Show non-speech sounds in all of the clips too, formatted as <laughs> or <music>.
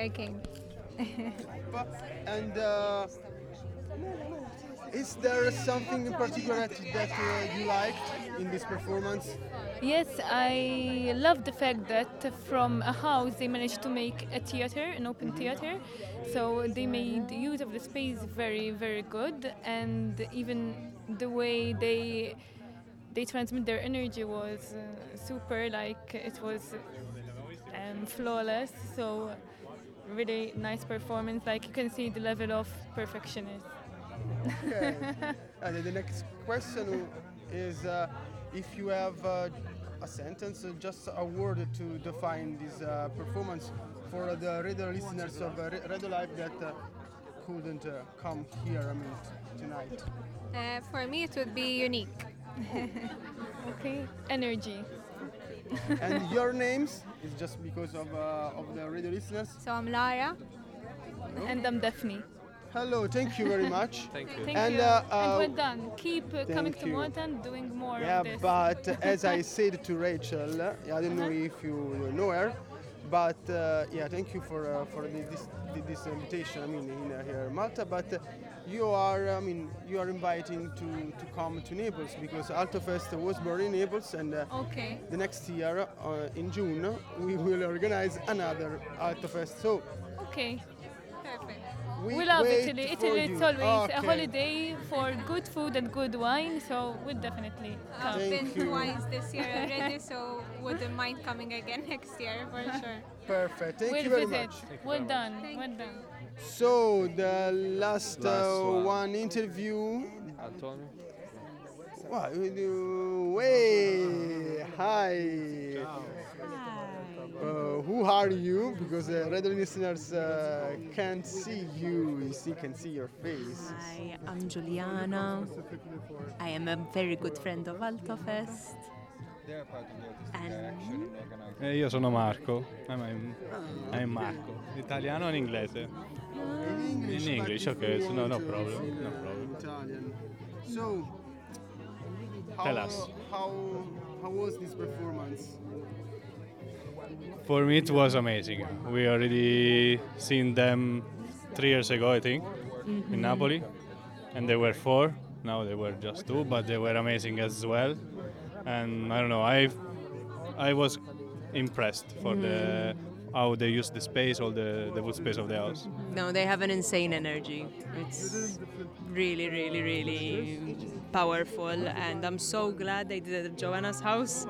I came. And uh, is there something in particular that, that uh, you liked in this performance? Yes, I love the fact that from a house they managed to make a theater, an open theater. So they made use of the space very, very good, and even the way they they transmit their energy was uh, super. Like it was um, flawless. So really nice performance. Like you can see the level of perfectionist. Okay. and then the next question is uh, if you have uh, a sentence, uh, just a word to define this uh, performance for the radio listeners of uh, Radio Live that uh, couldn't uh, come here, I mean, t- tonight. Uh, for me, it would be unique. <laughs> Okay, energy. <laughs> and your names is just because of, uh, of the radio listeners. So I'm Lara. And I'm Daphne. Hello, thank you very much. <laughs> Thank you. Thank And, you. uh, and uh, well done. Keep uh, coming thank to you. Malta and doing more Yeah, of this. but <laughs> as I said to Rachel, uh, I don't know Uh-huh. if you know her, but uh, yeah, thank you for uh, for the, this this invitation. I mean, in uh, here in Malta, but uh, you are, I mean, you are inviting to to come to Naples because AltoFest was born in Naples, and uh, Okay. the next year uh, in June we will organize another AltoFest. So Okay. Perfect. we, We love Italy. Italy is it's always a holiday for good food and good wine, so we'll definitely come. I've Thank been you. twice this year already, so wouldn't mind coming again <laughs> next year for sure. Perfect. Thank we'll you very visit. much. Well done. Thank well done. So the last, Last uh, one. one interview. Antonio? What we? Way, hi. Uh, who are you? Because uh, radio listeners uh, can't see you. You see, can see your face. Hi, I'm Juliana. I am a very good friend of AltoFest. And Eh, io sono Marco. I'm, I'm, I'm Marco. Italiano o in inglese? In English. In English, okay, you so no- no to problem, speak, no problem. Italian. So, how, Tell us. how how was this performance? For me, it was amazing. We already seen them three years ago, I think, in mm-hmm. Napoli, and they were four. Now they were just two, but they were amazing as well. And I don't know, I I was impressed for the mm-hmm. How they use the space, all the the wood space of the house. no, they have an insane energy. It's really, really, really powerful. And I'm so glad they did it at Joanna's house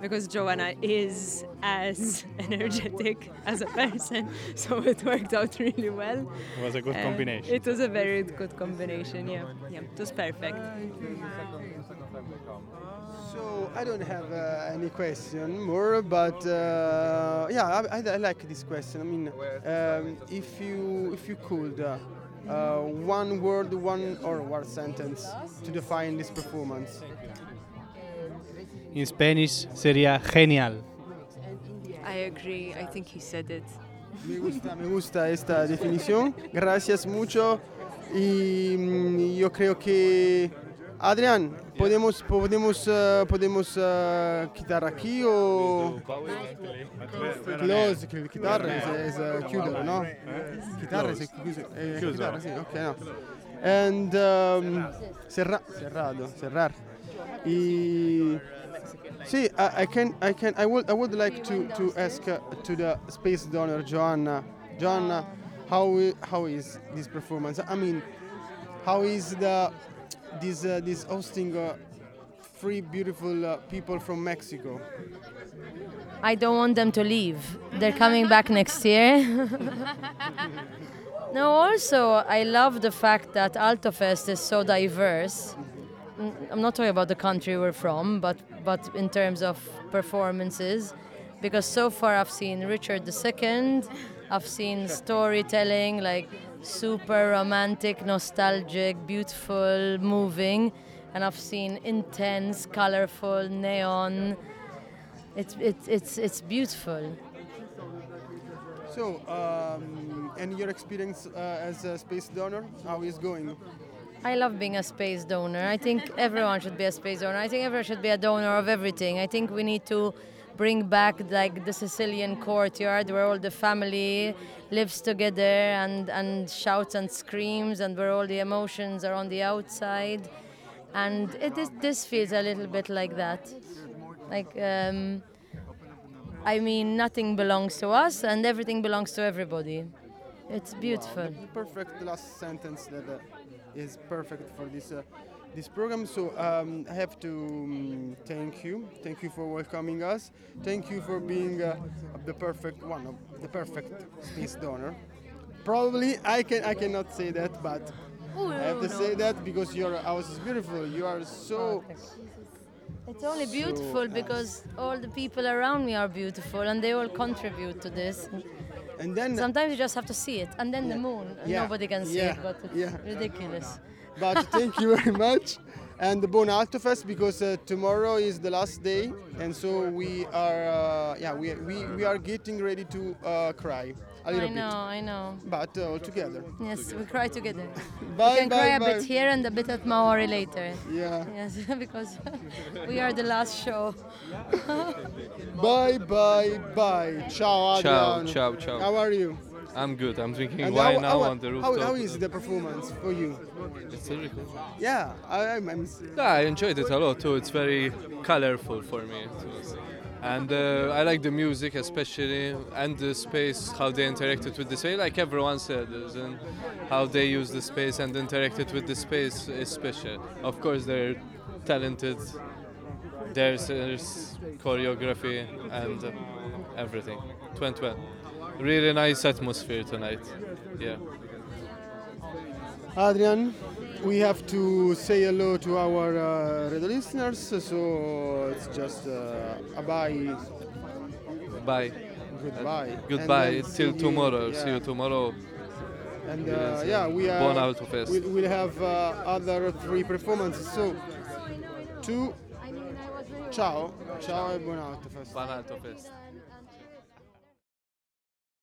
because Joanna is as <laughs> energetic as a person. <laughs> So it worked out really well. It was a good Uh, combination. It was a very good combination, yeah. Yeah, it was perfect. So I don't have uh, any question more, but uh, yeah, I, I, I like this question. I mean, um, if you if you could, uh, uh, one word, one or one sentence to define this performance. In Spanish sería genial. I agree. I think he said it. Me gusta, me gusta esta definición. Gracias mucho. Y mm, yo creo que Adrián, podemos podemos uh, podemos uh, quitar aquí o close che chitarra es, es uh, chiudere, no? Chitarra es eh, chitarra, sì, ok, no. And um, cerra- cerrado, cerrar. Y sì, I, I can I can I would I would like to to ask uh, to the space donor Joanna. Joanna, how how is this performance? I mean, how is the this uh, this hosting uh, three beautiful uh, people from Mexico? I don't want them to leave. They're coming back next year. <laughs> no, also, I love the fact that AltoFest is so diverse. I'm not talking about the country we're from, but, but in terms of performances. Because so far I've seen Richard II, I've seen storytelling, like super romantic, nostalgic, beautiful, moving. And I've seen intense, colorful, neon. It's, it's, it's, it's beautiful. So, um, and your experience uh, as a space donor, how is going? I love being a space donor. I think everyone should be a space donor. I think everyone should be a donor of everything. I think we need to bring back like the Sicilian courtyard where all the family lives together and, and shouts and screams and where all the emotions are on the outside. And it is, this feels a little bit like that. Like, um, I mean, nothing belongs to us and everything belongs to everybody. It's beautiful. The perfect last sentence that uh, is perfect for this uh, this program. So um, I have to um, thank you. Thank you for welcoming us. Thank you for being uh, the perfect one of the perfect space donor. Probably I can I cannot say that, but I have to say that because your house is beautiful. You are so It's only So beautiful nice. because all the people around me are beautiful and they all contribute to this. and then Sometimes you just have to see it, and then the moon. Yeah. Nobody can see Yeah. it, but it's Yeah. ridiculous. But thank you very much. And the Bon Alto Fest because uh, tomorrow is the last day, and so we are uh, yeah we, we, we are getting ready to uh, cry a little bit. I know, bit, I know. but uh, all together. Yes, we cry together. Bye we can bye cry a bit here and a bit at Maori later. Yeah. Yes, <laughs> because we are the last show. Bye bye bye. Ciao Ciao, ciao, ciao. How are you? I'm good. I'm drinking And wine how, now how, on the how, rooftop. how is the performance for you? It's really cool. Yeah, I, I'm, I'm Yeah, I enjoyed it a lot too. It's very colorful for me. And uh, I like the music especially and the space, how they interacted with the space. Like everyone said, and how they use the space and interacted with the space is special. Of course, they're talented. There's, there's choreography and uh, everything. It went well. Really nice atmosphere tonight. Yeah. Adrian, we have to say hello to our uh, radio listeners, so it's just uh, a bye, Bye. goodbye. Goodbye. And then see Till tomorrow. yeah. See you tomorrow. And uh, yeah. we are. Bon Alto Fest. We'll, we'll have uh, other three performances. So, two. Ciao, ciao e buon Alto Fest. Bon Alto Fest.